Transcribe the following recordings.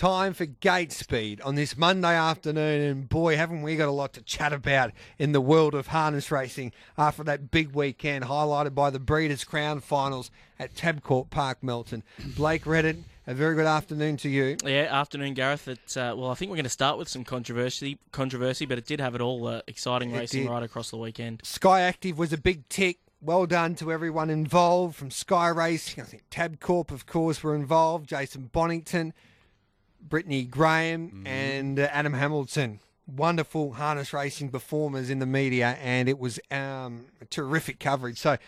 Time for Gait Speed on this Monday afternoon, and boy, haven't we got a lot to chat about in the world of harness racing after that big weekend highlighted by the Breeders' Crown finals at Tabcorp Park, Melton. Blake Redden, a very good afternoon to you. Yeah, afternoon, Gareth. It, uh, well, I think we're going to start with some controversy, controversy, but it did have it all uh, exciting It racing did. right across the weekend. Sky Active was a big tick. Well done to everyone involved from Sky Racing. I think Tabcorp, of course, were involved. Jason Bonnington, Brittany Graham, and uh, Adam Hamilton. Wonderful harness racing performers in the media, and it was um, terrific coverage. So,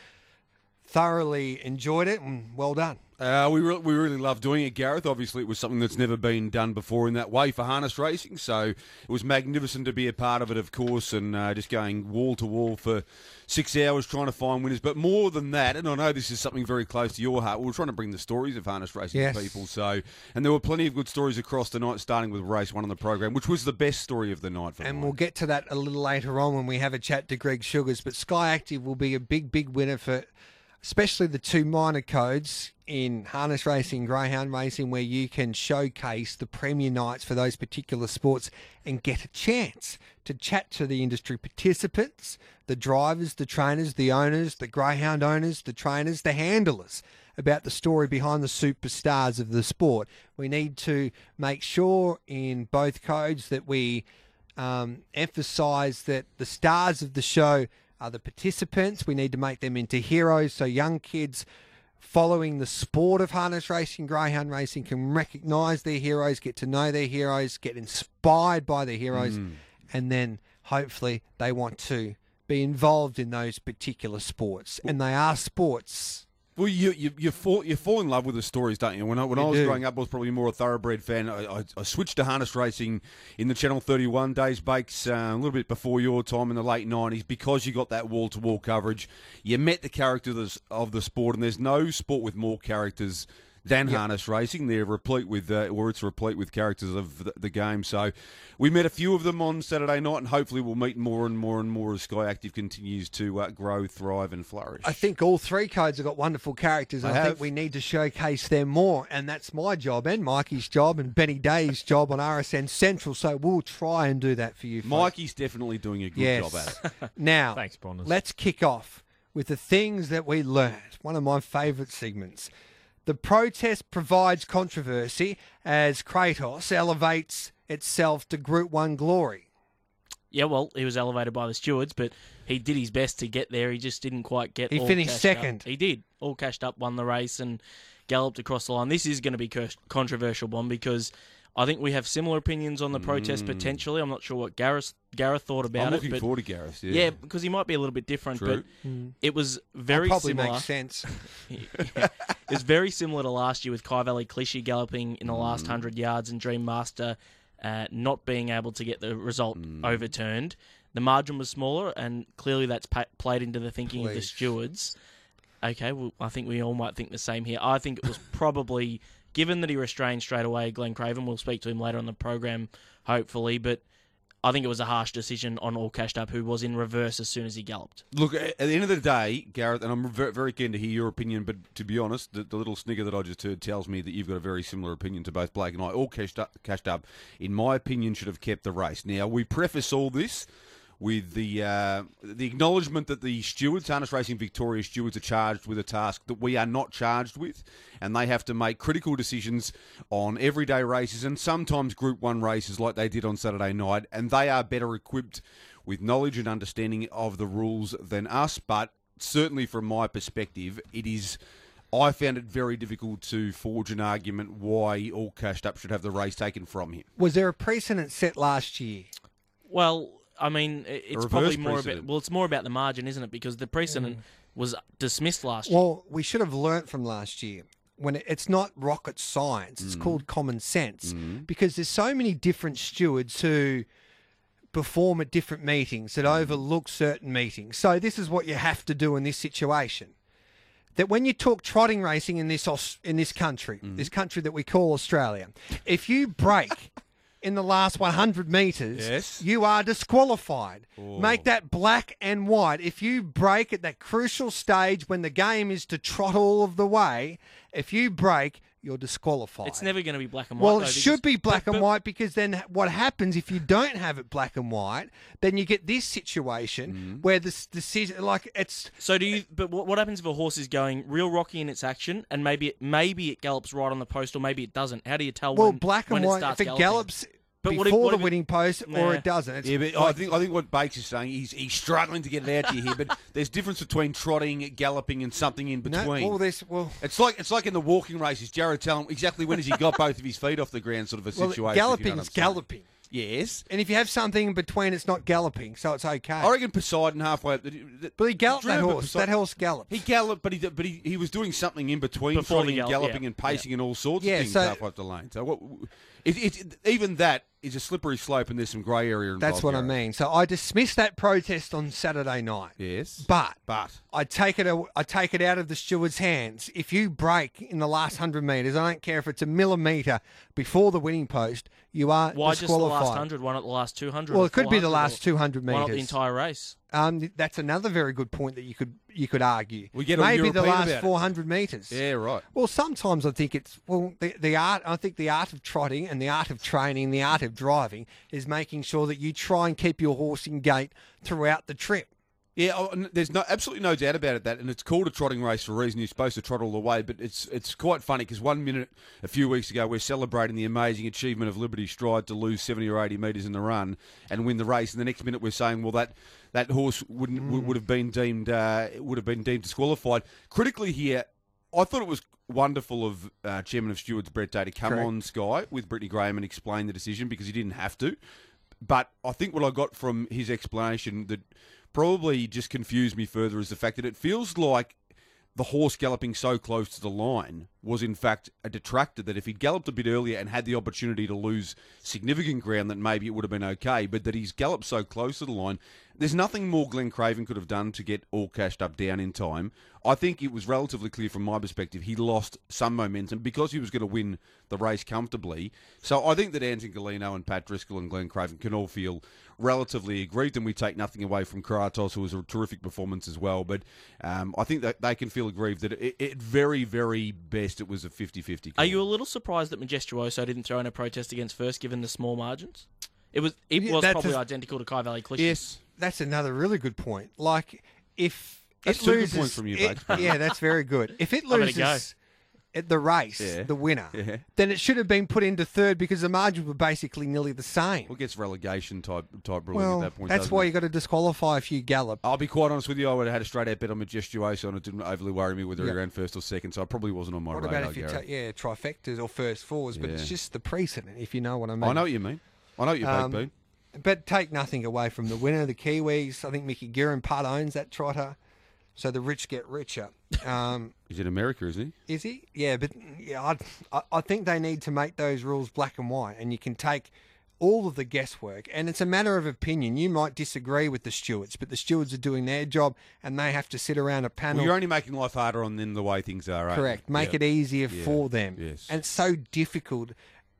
thoroughly enjoyed it, and well done. Uh, we, re- we really love doing it, Gareth. Obviously, it was something that's never been done before in that way for harness racing. So it was magnificent to be a part of it, of course, and uh, just going wall to wall for six hours trying to find winners. But more than that, and I know this is something very close to your heart, we were trying to bring the stories of harness racing Yes. to people. So, and there were plenty of good stories across the night, starting with race one on the program, which was the best story of the night for And we'll get to that a little later on when we have a chat to Greg Sugars. But Sky Active will be a big, big winner for especially the two minor codes in harness racing, greyhound racing, where you can showcase the premier nights for those particular sports and get a chance to chat to the industry participants, the drivers, the trainers, the owners, the greyhound owners, the trainers, the handlers about the story behind the superstars of the sport. We need to make sure in both codes that we um, emphasize that the stars of the show the participants. We need to make them into heroes so young kids following the sport of harness racing, greyhound racing, can recognize their heroes, get to know their heroes, get inspired by their heroes, mm. and then hopefully they want to be involved in those particular sports. And they are sports. Well, you you you fall you fall in love with the stories, don't you? When I when You I was do. growing up, I was probably more a thoroughbred fan. I, I, I switched to harness racing in the Channel Thirty One days, Bakes, uh, a little bit before your time in the late nineties, because you got that wall to wall coverage. You met the characters of the sport, and there's no sport with more characters. Than harness racing, they're replete with, uh, or it's replete with characters of the, the game. So, we met a few of them on Saturday night, and hopefully, we'll meet more and more and more as Sky Active continues to uh, grow, thrive, and flourish. I think all three codes have got wonderful characters. and They I think we need to showcase them more, and that's my job and Mikey's job and Benny Day's job on RSN Central. So we'll try and do that for you, folks. Mikey's definitely doing a good Yes. job at it. now, Thanks, Bonners. let's kick off with the things that we learned. One of my favourite segments. The protest provides controversy as Kratos elevates itself to Group 1 glory. Yeah, well, he was elevated by the stewards, but he did his best to get there. He just didn't quite get. He finished second. Up. He did all cashed up, won the race, and galloped across the line. This is going to be controversial, one because I think we have similar opinions on the protest potentially. I'm not sure what Gareth Gareth thought about Mm. I'm it, looking but forward to Gareth. Yeah, yeah, because he might be a little bit different. True. But it was very Probably similar. makes sense. It's very similar to last year with Kyvalley Clichy galloping in the last Mm. 100 yards and Dream Master uh, not being able to get the result Mm. overturned. The margin was smaller, and clearly that's pa- played into the thinking of the stewards. Okay, well, I think we all might think the same here. I think it was probably, given that he restrained straight away Glenn Craven, we'll speak to him later on the program, hopefully, but I think it was a harsh decision on All Cashed Up, who was in reverse as soon as he galloped. Look, at the end of the day, Gareth, and I'm very, very keen to hear your opinion, but to be honest, the, the little snigger that I just heard tells me that you've got a very similar opinion to both Blake and I. All cashed up, cashed up, in my opinion, should have kept the race. Now, we preface all this with the uh, the acknowledgement that the stewards, Harness Racing Victoria stewards, are charged with a task that we are not charged with, and they have to make critical decisions on everyday races and sometimes Group One races, like they did on Saturday night, and they are better equipped with knowledge and understanding of the rules than us. But certainly, from my perspective, it is. I found it very difficult to forge an argument why all cashed up should have the race taken from him. Was there a precedent set last year? Well, I mean, it's reverse probably more about well, it's more about the margin, isn't it? Because the precedent mm. was dismissed last year. Well, we should have learnt from last year. When it's not rocket science, Mm. it's called common sense. Mm. Because there's so many different stewards who perform at different meetings that mm. overlook certain meetings. So this is what you have to do in this situation. That when you talk trotting racing in this in this country, this country that we call Australia, if you break in the last 100 meters, Yes. you are disqualified. Make that black and white. If you break at that crucial stage when the game is to trot all of the way, if you break, you're disqualified. It's never going to be black and white. Well, though, it because- should be black but- and white because then what happens if you don't have it black and white? Then you get this situation Mm-hmm. where this decision, like it's So do you? But what, what happens if a horse is going real rocky in its action, and maybe it, maybe it gallops right on the post, or maybe it doesn't? How do you tell? well when, black and it white. starts If it galloping? gallops But what if- before what the if winning post or it doesn't, it's Yeah, but I think I think what Bakes is saying he's he's struggling to get it out to you here. But there's difference between trotting, galloping, and something in no, between. all this. Well, It's like it's like in the walking races. Jared tell him exactly when has he got both of his feet off the ground, sort of a well situation. if you know galloping what is galloping, Yes, and if you have something in between, it's not galloping, so it's okay. I reckon Poseidon halfway. up the- but he galloped that horse. Poseidon- That horse galloped. He galloped, but he but he, he was doing something in between Before the trotting and gallop, galloping yeah. and pacing and all sorts Yeah, of things so- halfway up the lane. So what? It, it, even that is a slippery slope, and there's some grey area. Involved That's what I mean. So I dismissed that protest on Saturday night. Yes, But but I take it. I take it out of the steward's hands. If you break in the last hundred meters, I don't care if it's a millimeter before the winning post, you are disqualified. Why just the last hundred? Why not the last two hundred? Well, it could be the last two hundred meters. Why not the entire race? Um, that's another very good point that you could you could argue. We get maybe the last four hundred meters. yeah, right. Well, sometimes I think it's well the, the art. I think the art of trotting and the art of training, the art of driving, is making sure that you try and keep your horse in gait throughout the trip. Yeah, oh, there's no absolutely no doubt about it. That, and it's called a trotting race for a reason. You're supposed to trot all the way, but it's it's quite funny because one minute a few weeks ago we're celebrating the amazing achievement of Liberty Stride to lose 70 or 80 metres in the run and win the race, and the next minute we're saying, well, that that horse wouldn't would, would have been deemed uh, would have been deemed disqualified. Critically here, I thought it was wonderful of uh, Chairman of Stewards Brett Day to come Correct. on Sky with Brittany Graham and explain the decision because he didn't have to. But I think what I got from his explanation that probably just confused me further is the fact that it feels like the horse galloping so close to the line was in fact a detractor that if he'd galloped a bit earlier and had the opportunity to lose significant ground that maybe it would have been okay. But that he's galloped so close to the line there's nothing more Glenn Craven could have done to get all cashed up down in time. I think it was relatively clear from my perspective he lost some momentum because he was going to win the race comfortably. So I think that Anton Golino and Pat Driscoll and Glenn Craven can all feel relatively aggrieved and we take nothing away from Kratos who was a terrific performance as well. But um, I think that they can feel aggrieved that it, it very very best it was a 50-50 Are you a little surprised that Majestuoso didn't throw in a protest against first, given the small margins? It was it Yeah, was probably a- identical to Kyvalley Clish. yes That's another really good point. Like if That's it two good loses, points from you, it- yeah, that's very good. If it I better loses at the race, Yeah. the winner, Yeah. then it should have been put into third because the margins were basically nearly the same. well, it gets relegation type type ruling Well, at that point that's why it? you got to disqualify if you gallop. I'll be quite honest with you. I would have had a straight out bet on Majestuoso, and it didn't overly worry me whether Yeah. he ran first or second. So I probably wasn't on my What radar. about if you take yeah trifectas or first fours? But it's just the precedent, if you know what I mean. I know what you mean. I know what you're Um, both been. But take nothing away from the winner, the Kiwis. I think Mickey Guerin part owns that trotter, so the rich get richer. Um, He's in America, isn't he? Is he? Yeah, but yeah, I, I, think they need to make those rules black and white, and you can take all of the guesswork. And it's a matter of opinion. You might disagree with the stewards, but the stewards are doing their job, and they have to sit around a panel. Well, you're only making life harder on them the way things are. you? correct. Make Yeah. it easier Yeah. for them. Yes. And it's so difficult.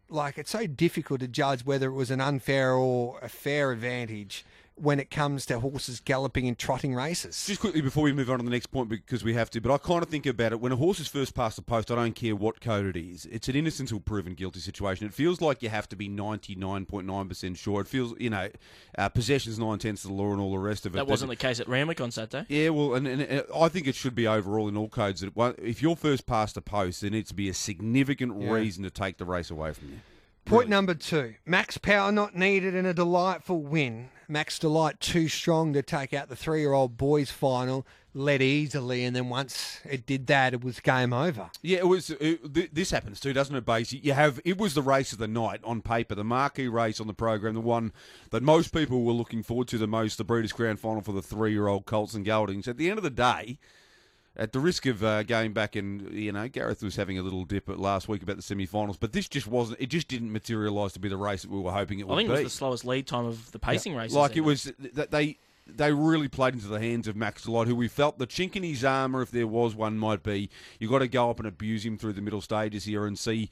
Like it's so difficult to judge whether it was an unfair or a fair advantage when it comes to horses galloping and trotting races. Just quickly before we move on to the next point, because we have to, but I kind of think about it when a horse is first past the post. I don't care what code it is; it's an innocent until proven guilty situation. It feels like you have to be ninety nine point nine percent sure. It feels, you know, uh, possessions nine tenths of the law and all the rest of it. That wasn't the case at Randwick on Saturday. Yeah, well, and, and, and I think it should be overall in all codes that it, if you're first past the post, there needs to be a significant Yeah. reason to take the race away from you. Point number two Max Power not needed in a delightful win. Max Delight too strong to take out the three year old boys final, led easily, and then once it did that, it was game over. Yeah, it was. It, th- this happens too, doesn't it? Base. You have. It was the race of the night on paper, the marquee race on the program, the one that most people were looking forward to the most, the Breeders' Grand Final for the three-year-old Colts and Geldings. At the end of the day, at the risk of uh, going back and you know, Gareth was having a little dip at last week about the semi-finals, but this just wasn't. It just didn't materialise to be the race that we were hoping it would I think it be. was the slowest lead time of the pacing races. Like it was that they they really played into the hands of Max Delight, who we felt the chink in his armour, if there was one, might be. You've got to go up and abuse him through the middle stages here and see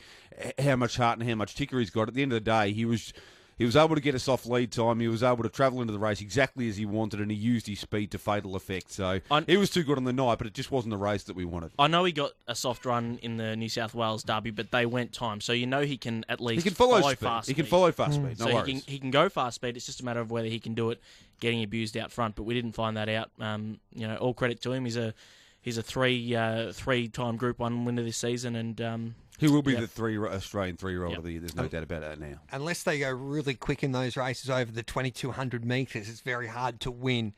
how much heart and how much ticker he's got. At the end of the day, he was. He was able to get a soft lead time. He was able to travel into the race exactly as he wanted, and he used his speed to fatal effect. So I- he was too good on the night, but it just wasn't the race that we wanted. I know he got a soft run in the New South Wales Derby, but they went time, so you know he can at least He can follow, speed. fast. He can speed. follow fast speed. No so worries. he can he can go fast speed. It's just a matter of whether he can do it getting abused out front. But we didn't find that out. Um, you know, all credit to him. He's a he's a three uh, three time Group One winner this season, and um, He will be Yeah. the three Australian three-year-old Yep. of the year. There's no doubt about that now. Unless they go really quick in those races over the 2200 metres, it's very hard to win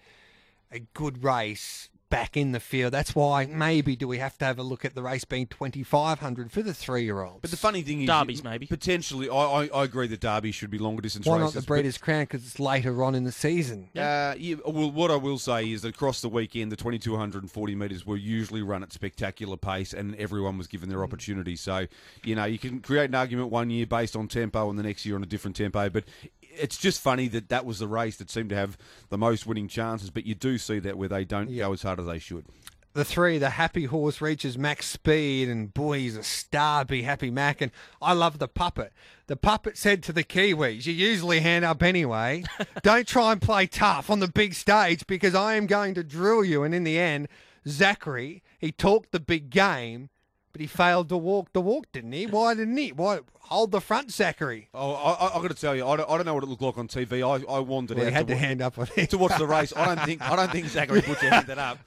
a good race back in the field. That's why maybe do we have to have a look at the race being 2500 for the three year olds. But the funny thing is, Derbies, maybe. potentially, I, I, I agree that Derby should be longer distance why not races. the but- Breeders' Crown because it's later on in the season? Uh, yeah, well, what I will say is that across the weekend, the 2240 metres were usually run at spectacular pace, and everyone was given their opportunity. So, you know, you can create an argument one year based on tempo, and the next year on a different tempo. But it's just funny that that was the race that seemed to have the most winning chances. But you do see that where they don't go as hard as they should. the three, the happy horse reaches max speed, and boy, he's a star. Be happy, Mac. And I love the puppet. The puppet said to the Kiwis, "You usually hand up anyway. Don't try and play tough on the big stage because I am going to drill you." And in the end, Zachary he talked the big game, but he failed to walk the walk, didn't he? Why didn't he? Why hold the front, Zachary? Oh, I, I, I got to tell you, I don't, I don't know what it looked like on TV. I, I wandered Well, out he had to to hand up on him. to watch the race. I don't think I don't think Zachary Butcher handed up.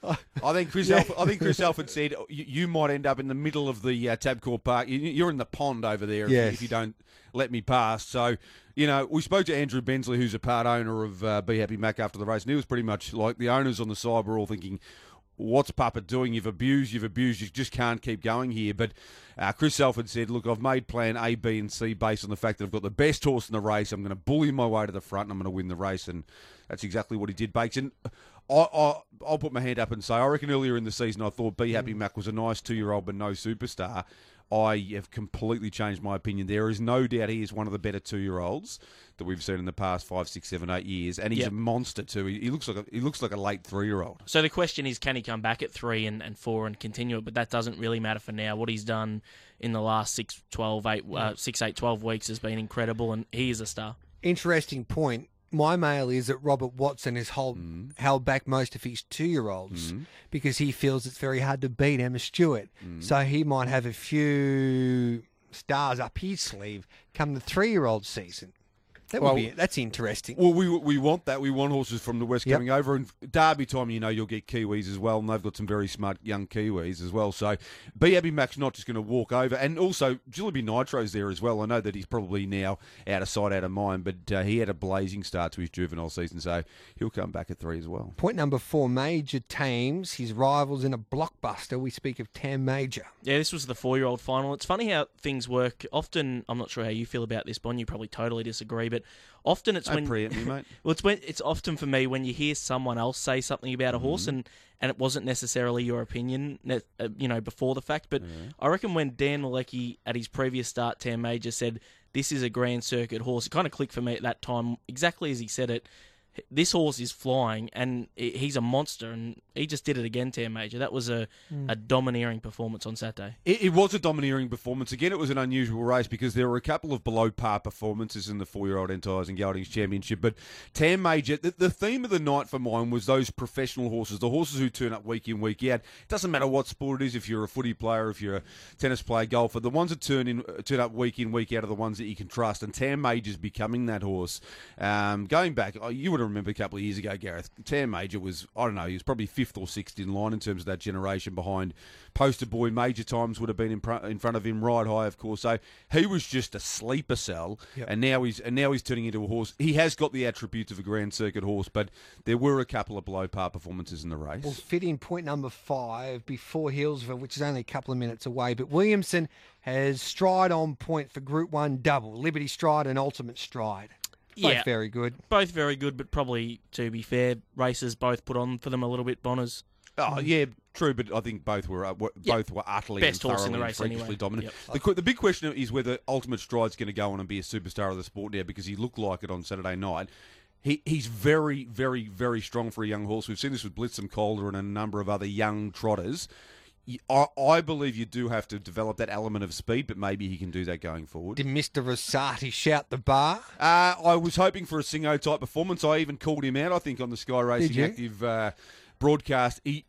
I think Chris Alford, I think Chris Alford said you, you might end up in the middle of the uh, Tabcorp Park. You, you're in the pond over there if, you- if you don't let me pass. So. You know, we spoke to Andrew Bensley, who's a part owner of uh, Be Happy Mac after the race, and he was pretty much like the owners on the side were all thinking, what's Papa doing? You've abused, you've abused, you just can't keep going here. But uh, Chris Alford said, look, I've made plan A, B, and C based on the fact that I've got the best horse in the race. I'm going to bully my way to the front and I'm going to win the race. And that's exactly what he did, Bakes. And I, I, I'll put my hand up and say, I reckon earlier in the season I thought Be Happy Mac was a nice two year old but no superstar. I have completely changed my opinion. There is no doubt he is one of the better two year olds that we've seen in the past five, six, seven, eight years, and he's Yep. a monster too. He, he looks like a, he looks like a late three year old. So the question is, can he come back at three and, and four and continue it? But that doesn't really matter for now. What he's done in the last six, 12, eight, uh, six, eight, 12 weeks has been incredible, and he is a star. Interesting point. My mail is that Robert Watson has hold, Mm. held back most of his two year olds Mm-hmm. because he feels it's very hard to beat Emma Stewart. Mm. So he might have a few stars up his sleeve come the three year old season. That would Well- be that's interesting. Well, we we want that. We want horses from the west Yep. coming over, and Derby time, you know, you'll get Kiwis as well, and they've got some very smart young Kiwis as well. So, Be Happy Mac's not just going to walk over, and also Jilliby Nitro's there as well. I know that he's probably now out of sight, out of mind, but uh, he had a blazing start to his juvenile season, so he'll come back at three as well. Point number four, Major tames his rivals in a blockbuster. We speak of Tam Major. Yeah, this was the four-year-old final. It's funny how things work. Often, I'm not sure how you feel about this, Bon. You probably totally disagree, but often it's Don't when me, mate. well, it's when it's often for me when you hear someone else say something about a Mm-hmm. horse and and it wasn't necessarily your opinion, uh, you know, before the fact. But I reckon when Dan Malecki at his previous start, Tam Major said this is a Grand Circuit horse, it kind of clicked for me at that time, exactly as he said it. This horse is flying, and he's a monster, and he just did it again, Tam Major. That was a, a domineering performance on Saturday. It, it was a domineering performance. Again, it was an unusual race because there were a couple of below par performances in the four-year-old Entires and Geldings Championship. But Tam Major, the, the theme of the night for mine was those professional horses, the horses who turn up week in, week out. It doesn't matter what sport it is, if you're a footy player, if you're a tennis player, golfer, the ones that turn in, uh, turn up week in, week out are the ones that you can trust. And Tam Major's becoming that horse. Um, going back, oh, you would have remembered a couple of years ago, Gareth, Tam Major was, I don't know, he was probably fifth or sixth in line in terms of that generation behind Poster Boy. Major times would have been in, pr- in front of him, right high, of course. So he was just a sleeper cell, Yep. and now he's and now he's turning into a horse. He has got the attributes of a Grand Circuit horse, but there were a couple of below par performances in the race. Well, fit in point number five before Healesville, which is only a couple of minutes away. But Williamson has stride on point for Group One double, Liberty Stride and Ultimate Stride. Both Yeah. very good. Both very good, but probably, to be fair, races both put on for them a little bit, Bonners. Oh yeah, true, but I think both were uh, were- Yeah. both were utterly Best and horse in the race and anyway. dominant. Yep. The, the big question is whether Ultimate Stride's going to go on and be a superstar of the sport now because he looked like it on Saturday night. He, he's very, very, very strong for a young horse. We've seen this with Blitzum Calder and a number of other young trotters. I, I believe you do have to develop that element of speed, but maybe he can do that going forward. Did Mr. Rosati shout the bar? Uh, I was hoping for a Singo type performance. I even called him out. I think on the Sky Racing? Active uh, broadcast, he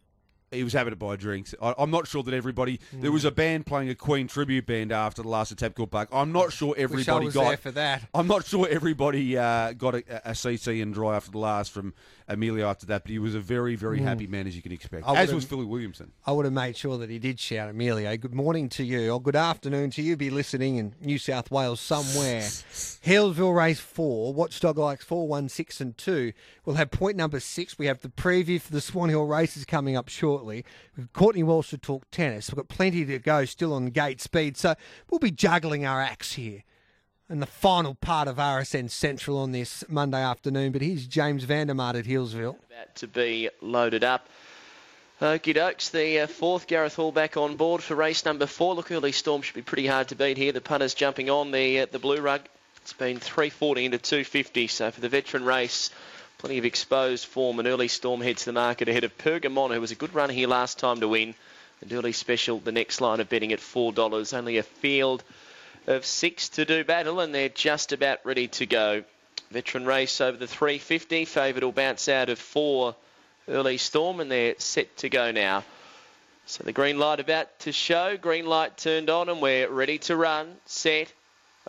he was happy to buy drinks. I, I'm not sure that everybody. There was a band playing a Queen tribute band after the last at Tabcorp Park. I'm not sure Wish I everybody got. for that. I'm not sure everybody uh, got a, a CC and dry after the last from Emilio after that, but he was a very, very happy man as you can expect. I As was Philly Williamson. I would have made sure that he did shout Emilio. Good morning to you, or good afternoon to you. Be listening in New South Wales somewhere. Healesville race four, Watchdog likes four, one, six, and two. We'll have point number six. We have the preview for the Swan Hill races coming up shortly. Courtney Walsh to talk tennis. We've got plenty to go still on Gait Speed, so we'll be juggling our acts here. And the final part of RSN Central on this Monday afternoon. But here's James Vandermart at Healesville. About to be loaded up. Okie dokes, the uh, fourth Gareth Hall back on board for race number four. Look, early storm should be pretty hard to beat here. The punters jumping on the uh, the blue rug. It's been 340 into 250, so for the veteran race, plenty of exposed form. An early storm heads the market ahead of Pergamon, who was a good run here last time to win. And early special, the next line of betting at $4. Only a field of six to do battle, and they're just about ready to go. Veteran race over the 350. Favourite will bounce out of four early storm, and they're set to go now. So the green light about to show. Green light turned on, and we're ready to run. Set.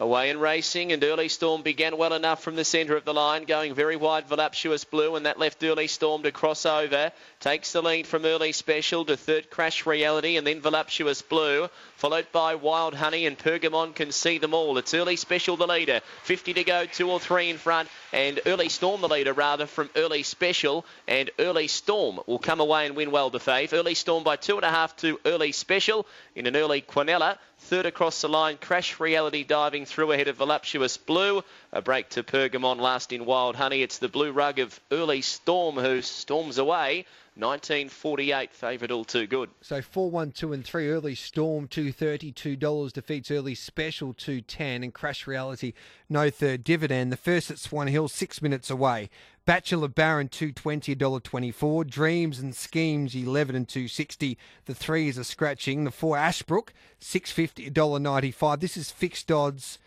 Away and racing, and Early Storm began well enough from the centre of the line, going very wide, Voluptuous Blue, and that left Early Storm to cross over. Takes the lead from Early Special to third Crash Reality, and then Voluptuous Blue, followed by Wild Honey, and Pergamon can see them all. It's Early Special the leader, 50 to go, two or three in front, and Early Storm the leader, rather, from Early Special, and Early Storm will come away and win well to fave. Early Storm by two and a half to Early Special in an early Quinella. Third across the line, Crash Reality diving through ahead of Voluptuous Blue. A break to Pergamon last in Wild Honey. It's the blue rug of Early Storm who storms away. 1948, favourite all too good. So four, one, two, and three. Early Storm two thirty, two dollars defeats Early Special two ten, and Crash Reality no third dividend. The first at Swan Hill six minutes away. Bachelor Baron two twenty, dollar twenty four. Dreams and Schemes eleven and two sixty. The threes are scratching. The four Ashbrook six fifty, dollar ninety five. This is fixed odds.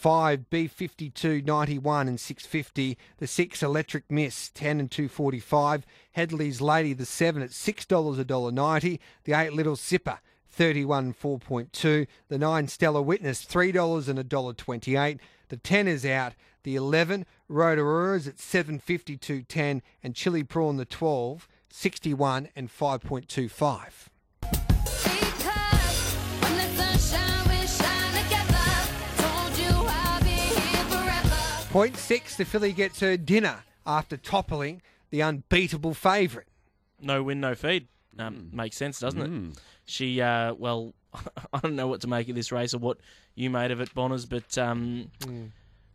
5 B52 91 and 650. The 6 Electric Miss 10 and 245. Headley's Lady the 7 at $6 a dollar 90. The 8 Little Zipper 31 4.2. The 9 Stellar Witness $3 and a dollar 28. The 10 is out. The 11 Rotorua is at 752.10 and Chili Prawn the 12 61 and 5.25. Point six, the filly gets her dinner after toppling the unbeatable favourite. No win, no feed. Um, Makes sense, doesn't it? She, uh, well, I don't know what to make of this race or what you made of it, Bonners, but um,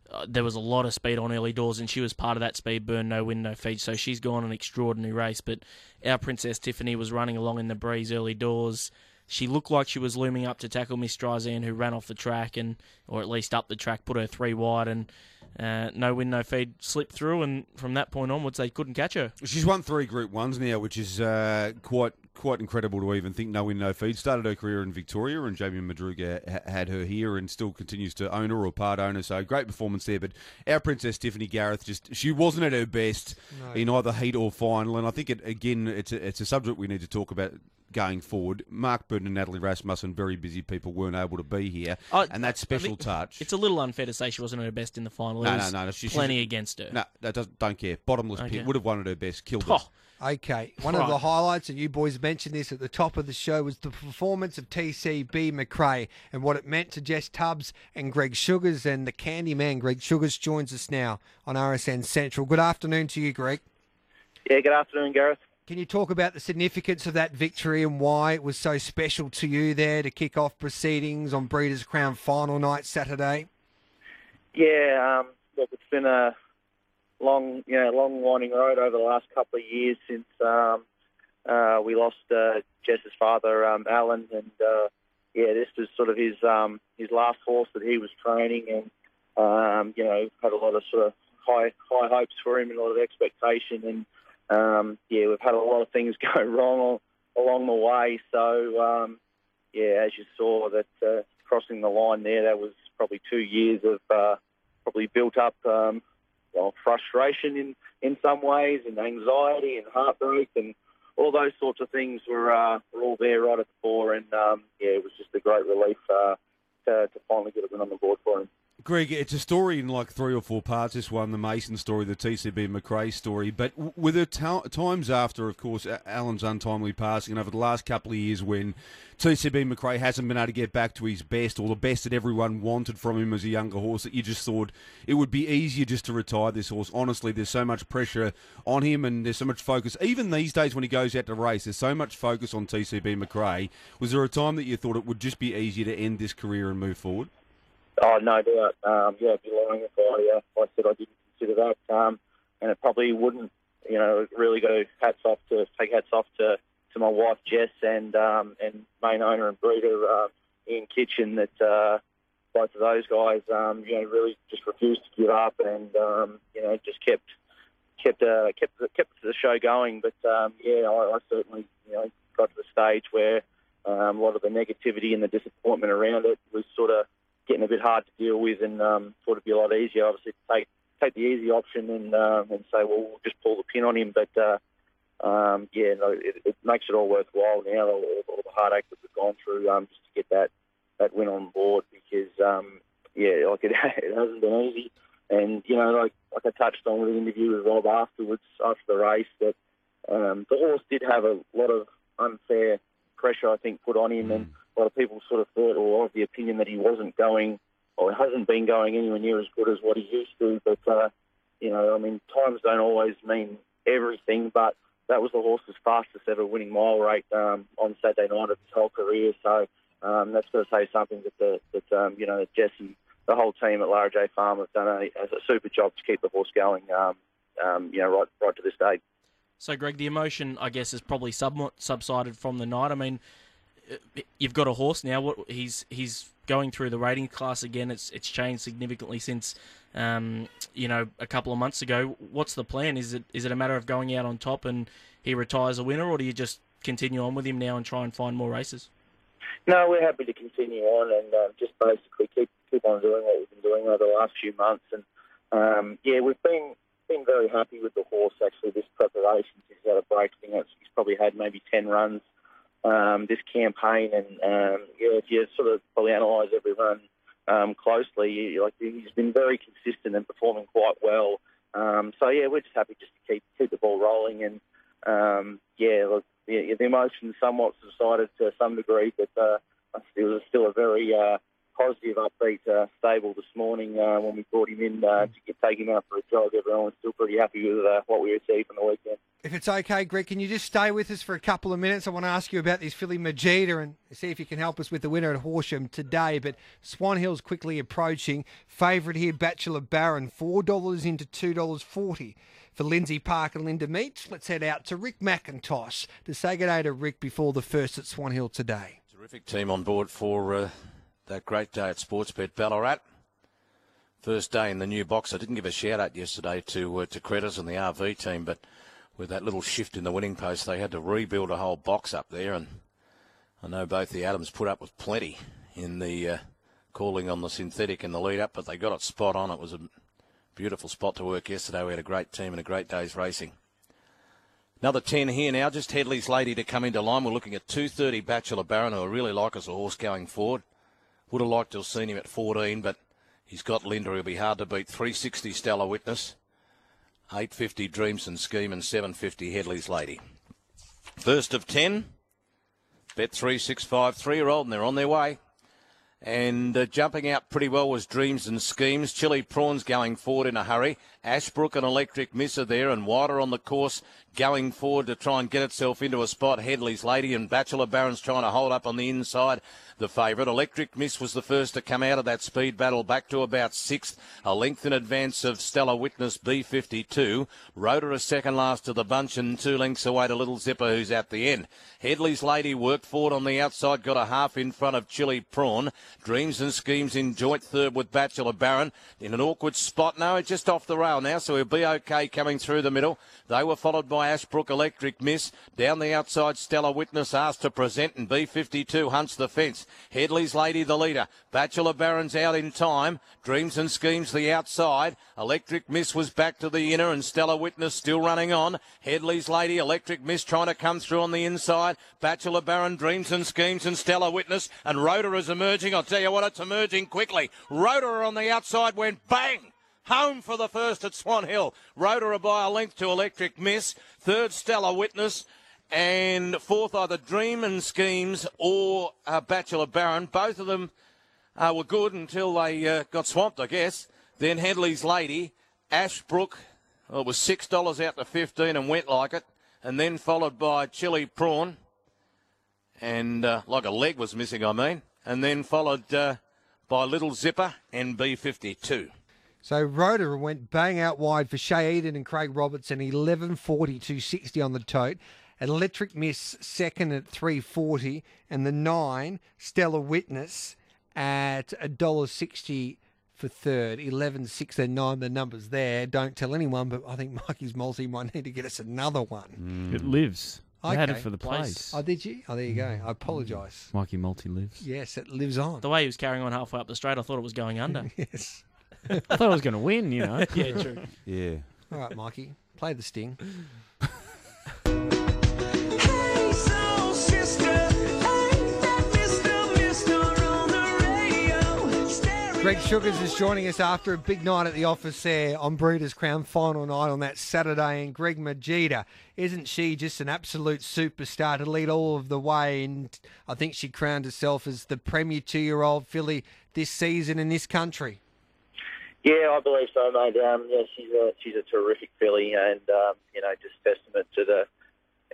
uh, there was a lot of speed on early doors, and she was part of that speed burn, no win, no feed. So she's gone an extraordinary race. But our Princess Tiffany was running along in the breeze early doors. She looked like she was looming up to tackle Miss Streisand, who ran off the track and, or at least up the track, put her three wide, and uh, no win, no feed, slipped through. And from that point onwards, they couldn't catch her. She's won three Group Ones now, which is uh, quite quite incredible to even think. No win, no feed. Started her career in Victoria, and Jamie Madruga ha- had her here, and still continues to own her or part owner. So great performance there. But our Princess Tiffany Gareth just she wasn't at her best in either heat or final, and I think it again it's a, it's a subject we need to talk about. Going forward, Mark Purdon and Natalie Rasmussen, very busy people, weren't able to be here, I- and that I special touch. It's a little unfair to say she wasn't at her best in the final. No, There no, was no, she- she's- plenty against her. no, that doesn't don't care. Bottomless Okay. pit would have wanted her best, killed her. Okay, one of the highlights, and you boys mentioned this at the top of the show, was the performance of TCB McRae and what it meant to Jess Tubbs and Greg Sugars. And the candy man, Greg Sugars, joins us now on RSN Central. Good afternoon to you, Greg. Yeah, good afternoon, Gareth. Can you talk about the significance of that victory and why it was so special to you there to kick off proceedings on Breeders' Crown final night Saturday? Yeah, um, look, it's been a long, you know, long winding road over the last couple of years since um, uh, we lost uh, Jess's father, um, Alan, and uh, yeah, this was sort of his um, his last horse that he was training, and um, you know, had a lot of sort of high high hopes for him and a lot of expectation, and um, yeah, we've had a lot of things go wrong along the way. So um, yeah, as you saw that uh, crossing the line there, that was probably two years of uh, probably built up um, well, frustration in, in some ways, and anxiety and heartbreak, and all those sorts of things were uh, were all there right at the fore. And um, yeah, it was just a great relief uh, to, to finally get a win on the board for him. Greg, it's a story in like three or four parts. This one, the Mason story, the TCB McRae story. But were there ta- times after, of course, Alan's untimely passing, and over the last couple of years when TCB McRae hasn't been able to get back to his best or the best that everyone wanted from him as a younger horse, that you just thought it would be easier just to retire this horse? Honestly, there's so much pressure on him, and there's so much focus. Even these days, when he goes out to race, there's so much focus on TCB McRae. Was there a time that you thought it would just be easier to end this career and move forward? Oh, no doubt. Um, yeah, I'd be lying if I, uh, I said I didn't consider that. Um, and it probably wouldn't, you know, really go hats off to take hats off to, to my wife Jess and um, and main owner and breeder uh, Ian Kitchen that uh, both of those guys, um, you know, really just refused to give up and um, you know just kept kept uh, kept kept the show going. But um, yeah, I, I certainly you know got to the stage where um, a lot of the negativity and the disappointment around it was sort of getting a bit hard to deal with, and um, thought it'd be a lot easier, obviously, to take take the easy option and um, and say, well, we'll just pull the pin on him. But uh, um, yeah, no, it, it makes it all worthwhile now. All, all the heartache that we've gone through um, just to get that that win on board, because um, yeah, like it, it hasn't been easy. And you know, like like I touched on with the interview with Rob afterwards after the race, that um, the horse did have a lot of unfair pressure, I think, put on him, and a lot of people sort of thought or of the opinion that he wasn't going or hasn't been going anywhere near as good as what he used to. But uh, you know, I mean, times don't always mean everything, but that was the horse's fastest ever winning mile rate um, on Saturday night of his whole career. So um, that's got to say something that the, that um, you know that and the whole team at Lara J Farm have done a, a super job to keep the horse going. Um, um, you know, right right to this day. So, Greg, the emotion, I guess, has probably somewhat subsided from the night. I mean, you've got a horse now. What he's he's going through the rating class again. It's it's changed significantly since um, you know a couple of months ago. What's the plan? Is it is it a matter of going out on top and he retires a winner, or do you just continue on with him now and try and find more races? No, we're happy to continue on and um, just basically keep keep on doing what we've been doing over the last few months. And um, yeah, we've been been very happy with the horse actually this preparation. He's had a break. I think he's probably had maybe ten runs um, this campaign, and um, yeah, if you sort of probably analyse every run um, closely, you, like he's been very consistent and performing quite well. Um, so yeah, we're just happy just to keep keep the ball rolling, and um, yeah, look, the, the emotions somewhat subsided to some degree, but uh, it was still a very uh, positive, upbeat uh, stable this morning uh, when we brought him in uh, to get, take him out for a jog. Everyone was still pretty happy with uh, what we received on the weekend. If it's okay, Greg, can you just stay with us for a couple of minutes? I want to ask you about this filly Majida and see if you can help us with the winner at Horsham today. But Swan Hill's quickly approaching. Favourite here, Bachelor Baron, $4 into $2.40 for Lindsay Park and Linda Meech. Let's head out to Rick McIntosh to say good day to Rick before the first at Swan Hill today. Terrific team on board for uh, that great day at Sportsbet Ballarat. First day in the new box. I didn't give a shout out yesterday to uh, to Creditors and the RV team, but with that little shift in the winning post, they had to rebuild a whole box up there. And I know both the Adams put up with plenty in the uh, calling on the synthetic in the lead up, but they got it spot on. It was a beautiful spot to work yesterday. We had a great team and a great day's racing. Another 10 here now, just Headley's Lady to come into line. We're looking at 2.30 Bachelor Baron, who I really like as a horse going forward. Would have liked to have seen him at 14, but he's got Linda. He'll be hard to beat. 360 Stellar Witness, 850 Dreams and Scheme, and 750 Headley's Lady. First of 10, bet 365 three year old, and they're on their way. And uh, jumping out pretty well was Dreams and Schemes. Chili Prawns going forward in a hurry. Ashbrook and Electric Miss are there, and wider on the course going forward to try and get itself into a spot. Headley's Lady and Bachelor Baron's trying to hold up on the inside. The favourite. Electric Miss was the first to come out of that speed battle back to about sixth. A length in advance of Stellar Witness B52. Rhoda a second last to the bunch and two lengths away to Little Zipper who's at the end. Headley's Lady worked forward on the outside, got a half in front of Chili Prawn. Dreams and Schemes in joint third with Bachelor Baron. In an awkward spot, no, just off the rail now, so he'll be okay coming through the middle. They were followed by Ashbrook Electric Miss. Down the outside, Stellar Witness asked to present, and B52 hunts the fence. Headley's Lady the leader. Bachelor Baron's out in time. Dreams and Schemes the outside. Electric Miss was back to the inner, and Stellar Witness still running on. Headley's Lady, Electric Miss trying to come through on the inside. Bachelor Baron, Dreams and Schemes, and Stellar Witness. And Rhoda is emerging. I'll tell you what, it's emerging quickly. Rhoda on the outside went bang! Home for the first at Swan Hill. Rhoda by a length to Electric Miss. Third, Stellar Witness. And fourth, either Dream and Schemes or uh, Bachelor Baron. Both of them uh, were good until they uh, got swamped, I guess. Then Headley's Lady, Ashbrook, well, it was $6 out to 15 and went like it. And then followed by Chili Prawn. And uh, like a leg was missing, I mean. And then followed uh, by Little Zipper and B52. So Rhoda went bang out wide for Shay Eden and Craig Robertson, 11.40 on the tote. Electric Miss second at 3.40, and the nine Stellar Witness at $1.60 for third. 11, 6 and 9, the numbers there. Don't tell anyone, but I think Mikey's multi might need to get us another one. Mm. It lives. I had it for the Place. place. Oh, did you? Oh, there you go. Mm. I apologise. Mikey Multi lives. Yes, it lives on. The way he was carrying on halfway up the straight, I thought it was going under. Yes. I thought I was going to win, you know. yeah, true. Yeah. All right, Mikey, play the sting. Hey, soul sister, ain't that Mr. Mister on the radio? Stereo. Greg Sugars is joining us after a big night at the office there on Breeders' Crown final night on that Saturday. And Greg Majida, isn't she just an absolute superstar to lead all of the way? And I think she crowned herself as the premier two year old filly this season in this country. Yeah, I believe so, mate. Um, yeah, she's a she's a terrific filly, and um, you know, just testament to the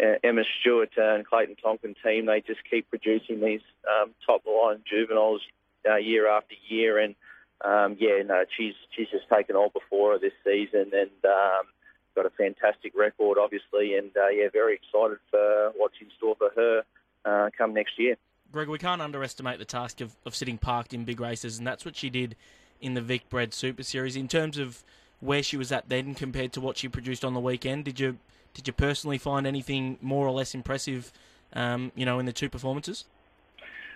uh, Emma Stewart and Clayton Tonkin team. They just keep producing these um, top line juveniles uh, year after year, and um, yeah, no, she's she's just taken all before her this season, and um, got a fantastic record, obviously, and uh, yeah, very excited for what's in store for her uh, come next year. Greg, we can't underestimate the task of, of sitting parked in big races, and that's what she did in the Vicbred Super Series. In terms of where she was at then compared to what she produced on the weekend, did you did you personally find anything more or less impressive, um, you know, in the two performances?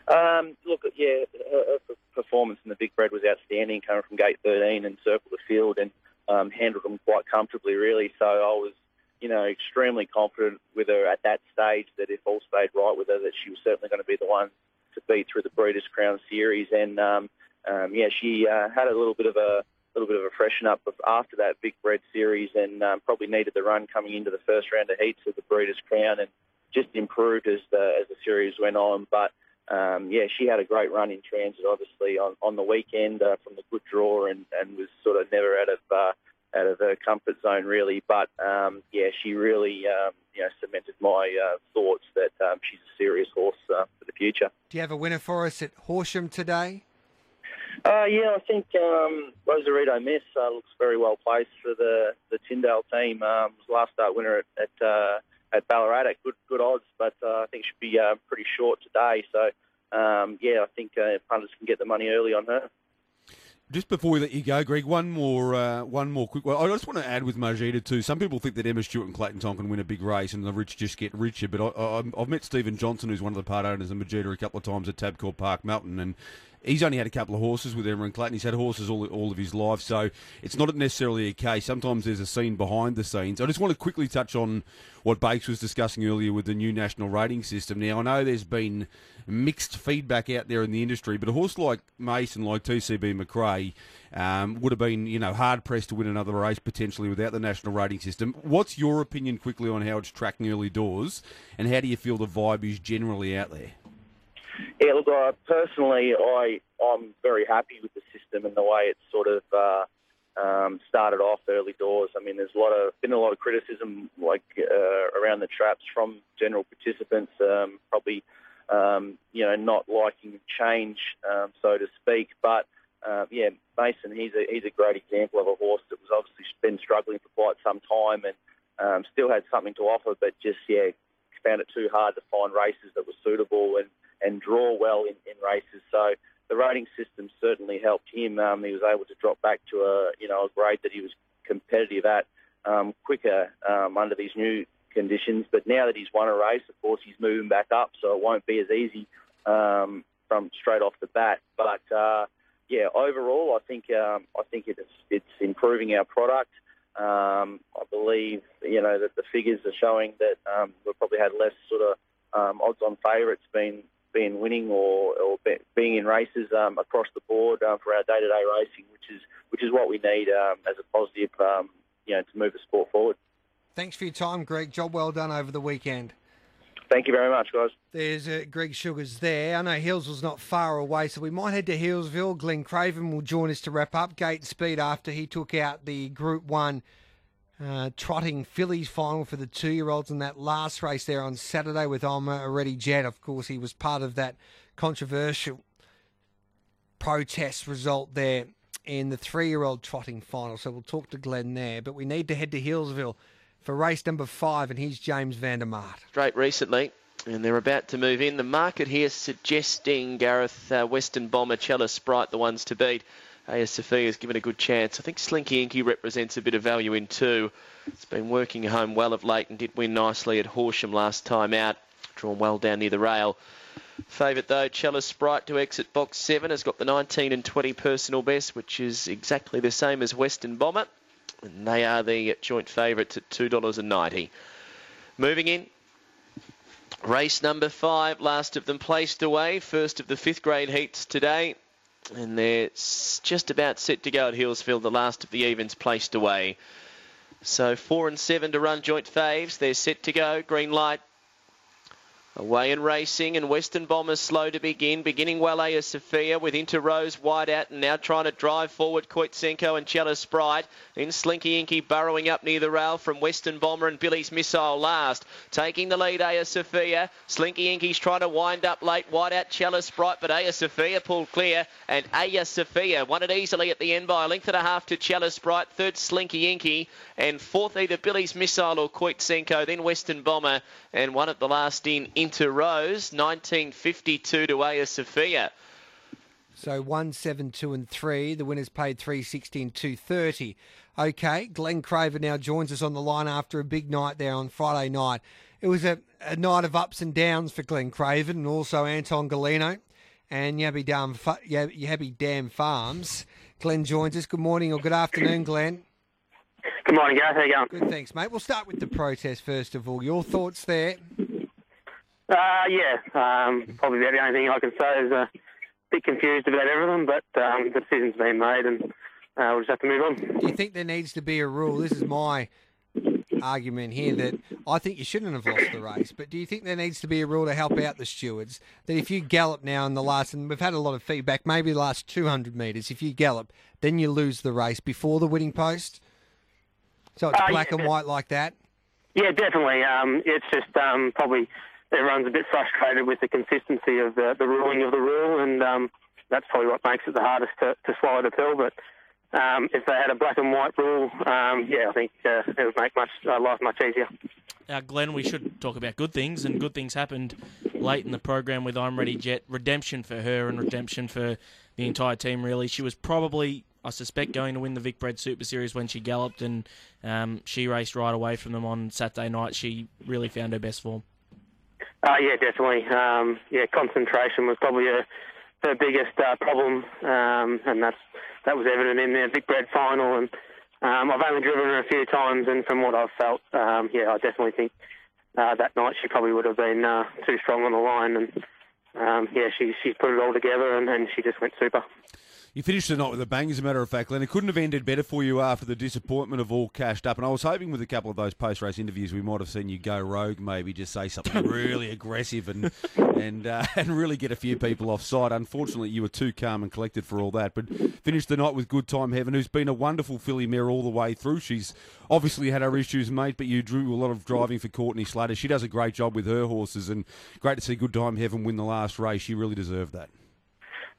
Um, look, yeah, her, her performance in the Vicbred was outstanding, coming from gate 13 and circled the field and um, handled them quite comfortably, really. So I was, you know, extremely confident with her at that stage that if all stayed right with her, that she was certainly going to be the one to beat through the Breeders' Crown Series. And um, um, yeah, she uh, had a little bit of a little bit of a freshen up after that Vicbred series, and um, probably needed the run coming into the first round of heats of the Breeders' Crown, and just improved as the as the series went on. But um, yeah, she had a great run in transit, obviously on, on the weekend uh, from the good draw, and, and was sort of never out of uh, out of her comfort zone really. But um, yeah, she really um, you know cemented my uh, thoughts that um, she's a serious horse uh, for the future. Do you have a winner for us at Horsham today? Uh, yeah, I think um, Rosarito Miss uh, looks very well placed for the the Tyndale team. Um, was last start winner at at, uh, at Ballarat at good good odds, but uh, I think she'll be uh, pretty short today. So um, yeah, I think uh, punters can get the money early on her. Just before we let you go, Greg, one more, uh, one more quick. I just want to add with Majida too. Some people think that Emma Stewart and Clayton Tonkin win a big race and the rich just get richer. But I, I've met Stephen Johnson, who's one of the part owners of Majida, a couple of times at Tabcorp Park, Melton, and he's only had a couple of horses with and Clayton. He's had horses all all of his life, so it's not necessarily a case. Sometimes there's a scene behind the scenes. I just want to quickly touch on what Bakes was discussing earlier with the new national rating system. Now I know there's been mixed feedback out there in the industry, but a horse like Mason, like TCB McRae, um, would have been you know hard pressed to win another race potentially without the national rating system. What's your opinion quickly on how it's tracking early doors, and how do you feel the vibe is generally out there? Yeah, look, personally, I I'm very happy with the system and the way it's sort of uh, um, started off early doors. I mean, there's a lot of been a lot of criticism like uh, around the traps from general participants, um, probably um, you know not liking change, um, so to speak. But uh, yeah, Mason, he's a he's a great example of a horse that was obviously been struggling for quite some time and um, still had something to offer, but just yeah found it too hard to find races that were suitable and and draw well in, in races. So the rating system certainly helped him. Um, he was able to drop back to a you know a grade that he was competitive at um, quicker um, under these new conditions. But now that he's won a race, of course, he's moving back up, so it won't be as easy um, from straight off the bat. But uh, yeah, overall, I think um, I think it's it's improving our product. Um, I believe you know that the figures are showing that we've probably had less sort of um, odds-on favourites being being winning or, or be, being in races um, across the board uh, for our day-to-day racing, which is which is what we need um, as a positive, um, you know, to move the sport forward. Thanks for your time, Greg. Job well done over the weekend. Thank you very much, guys. There's uh, Greg Sugars there. I know Healesville's not far away, so we might head to Healesville. Glenn Craven will join us to wrap up Gait Speed after he took out the Group 1 uh, trotting fillies final for the two year olds in that last race there on Saturday with Alma Already Jet. Of course, he was part of that controversial protest result there in the three year old trotting final. So we'll talk to Glenn there. But we need to head to Healesville for race number five, and here's James Vandermart. Straight recently, and they're about to move in. The market here suggesting Gareth uh, Western Bomber, Cella Sprite, the ones to beat. AS is given a good chance. I think Slinky Inky represents a bit of value in two. It's been working home well of late and did win nicely at Horsham last time out. Drawn well down near the rail. Favourite though, Cella Sprite to exit box seven has got the 19 and 20 personal best, which is exactly the same as Western Bomber. And they are the joint favourites at $2.90. Moving in, Race number five, last of them placed away. First of the fifth grade heats today. And they're just about set to go at Healesville, the last of the evens placed away. So four and seven to run joint faves. They're set to go. Green light. Away and racing, and Western Bombers slow to begin. Beginning well, Aya Sophia with Inter Rose wide out, and now trying to drive forward Koitsenko and Cella Sprite. In Slinky Inky burrowing up near the rail from Western Bomber and Billy's Missile last. Taking the lead, Aya Sophia. Slinky Inky's trying to wind up late, wide out Cella Sprite, but Aya Sophia pulled clear, and Aya Sophia won it easily at the end by a length and a half to Cella Sprite. Third, Slinky Inky, and fourth, either Billy's Missile or Koitsenko, then Western Bomber, and one at the last in Inter Rose, 1952 to Aya Sophia. So one, seven, two, and three. The winners paid three sixty and two thirty. Okay, Glenn Craven now joins us on the line after a big night there on Friday night. It was a, a night of ups and downs for Glenn Craven and also Anton Golino and Yabby Dam Yabby Dam Farms. Glenn joins us. Good morning or good afternoon, Glenn. Good morning, guys. How you going? Good, thanks, mate. We'll start with the protest first of all. Your thoughts there? Uh, yeah, um, probably the only thing I can say is a bit confused about everything, but um, the decision's been made and uh, we'll just have to move on. Do you think there needs to be a rule? This is my argument here that I think you shouldn't have lost the race, but do you think there needs to be a rule to help out the stewards that if you gallop now in the last, and we've had a lot of feedback, maybe the last 200 metres, if you gallop, then you lose the race before the winning post? So it's Uh, black yeah, and white like that? Yeah, definitely. Um, it's just um, probably everyone's a bit frustrated with the consistency of the, the ruling of the rule, and um, that's probably what makes it the hardest to, to swallow the pill. But um, if they had a black and white rule, um, yeah, I think uh, it would make much uh, life much easier. Now, Glenn, we should talk about good things, and good things happened late in the program with I'm Ready Jet. Redemption for her and redemption for the entire team, really. She was probably, I suspect, going to win the Vicbred Super Series when she galloped, and um, she raced right away from them on Saturday night. She really found her best form. Uh, yeah, definitely. Um, yeah, concentration was probably her biggest uh, problem, um, and that's that was evident in the Vicbred final. And um, I've only driven her a few times, and from what I've felt, um, yeah, I definitely think uh, that night she probably would have been uh, too strong on the line. And um, yeah, she she's put it all together, and, and she just went super. You finished the night with a bang, as a matter of fact, Glenn. It couldn't have ended better for you after the disappointment of all cashed up. And I was hoping with a couple of those post race interviews we might have seen you go rogue, maybe just say something really aggressive and and uh, and really get a few people offside. Unfortunately, you were too calm and collected for all that. But finished the night with Good Time Heaven, who's been a wonderful filly mare all the way through. She's obviously had her issues, mate, but you drew a lot of driving for Courtney Slater. She does a great job with her horses, and great to see Good Time Heaven win the last race. She really deserved that.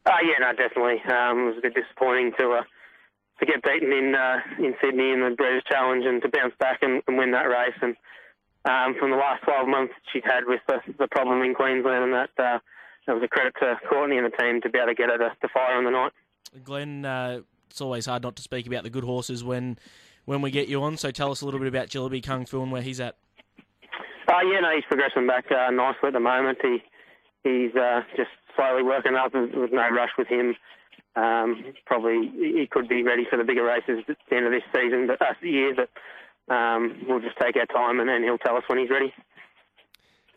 Uh, yeah, no, definitely. Um, it was a bit disappointing to uh, to get beaten in uh, in Sydney in the Breeders' Challenge and to bounce back and, and win that race. And um, from the last 12 months she'd had with the, the problem in Queensland and that, uh, it was a credit to Courtney and the team to be able to get her to, to fire on the night. Glenn, uh, it's always hard not to speak about the good horses when when we get you on. So tell us a little bit about Jilliby Kung Fu and where he's at. Uh, yeah, no, he's progressing back uh, nicely at the moment. He he's uh, just slowly working up. There's there's no rush with him. Um, probably he could be ready for the bigger races at the end of this season, but uh, year. But um, we'll just take our time, and then he'll tell us when he's ready.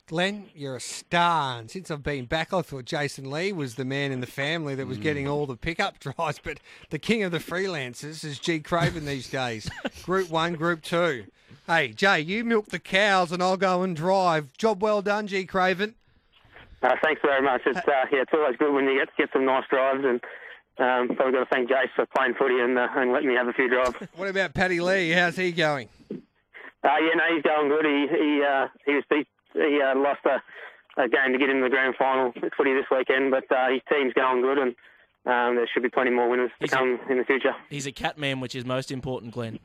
Glenn, you're a star. And since I've been back, I thought Jason Lee was the man in the family that was getting all the pickup drives. But the king of the freelancers is G Craven these days. group one, group two. Hey, Jay, you milk the cows and I'll go and drive. Job well done, G Craven. Uh, thanks very much. It's uh, yeah, it's always good when you get get some nice drives, and um, probably got to thank Jace for playing footy and uh, and letting me have a few drives. What about Paddy Lee? How's he going? Uh, yeah, no, he's going good. He he uh, he was he, he uh, lost a, a game to get in the grand final at footy this weekend, but uh, his team's going good, and um, there should be plenty more winners to Is it- come in the future. He's a cat man, which is most important, Glenn.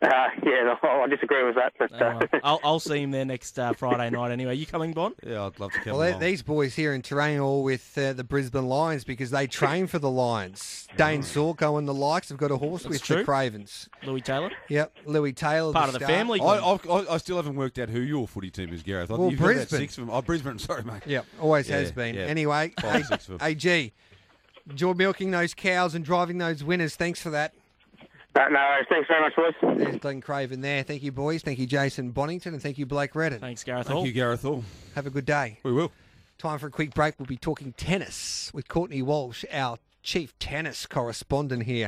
Uh, yeah, I disagree with that, but uh, well, I'll, I'll see him there next uh, Friday night anyway. You coming, Bon? Yeah, I'd love to come Well, along. these boys here in Terrain all with uh, the Brisbane Lions because they train for the Lions. Dayne Zorko and the likes have got a horse That's with true. the Cravens. Lewis Taylor? Yep, Lewis Taylor. Part of the star. family. I, I, I, I still haven't worked out who your footy team is, Gareth. I Well, you've Brisbane. six of them. Oh, Brisbane. Sorry, mate. Yep, always Yeah, has been. yeah. Anyway, Five, six of them. AG, you're milking those cows and driving those winners. Thanks for that. Uh, no worries. Thanks very much, boys. There's Glenn Craven there. Thank you, boys. Thank you, Jason Bonnington, and thank you, Blake Redden. Thanks, Gareth Thank Hall. you, Gareth Hall. Have a good day. We will. Time for a quick break. We'll be talking tennis with Courtney Walsh, our chief tennis correspondent here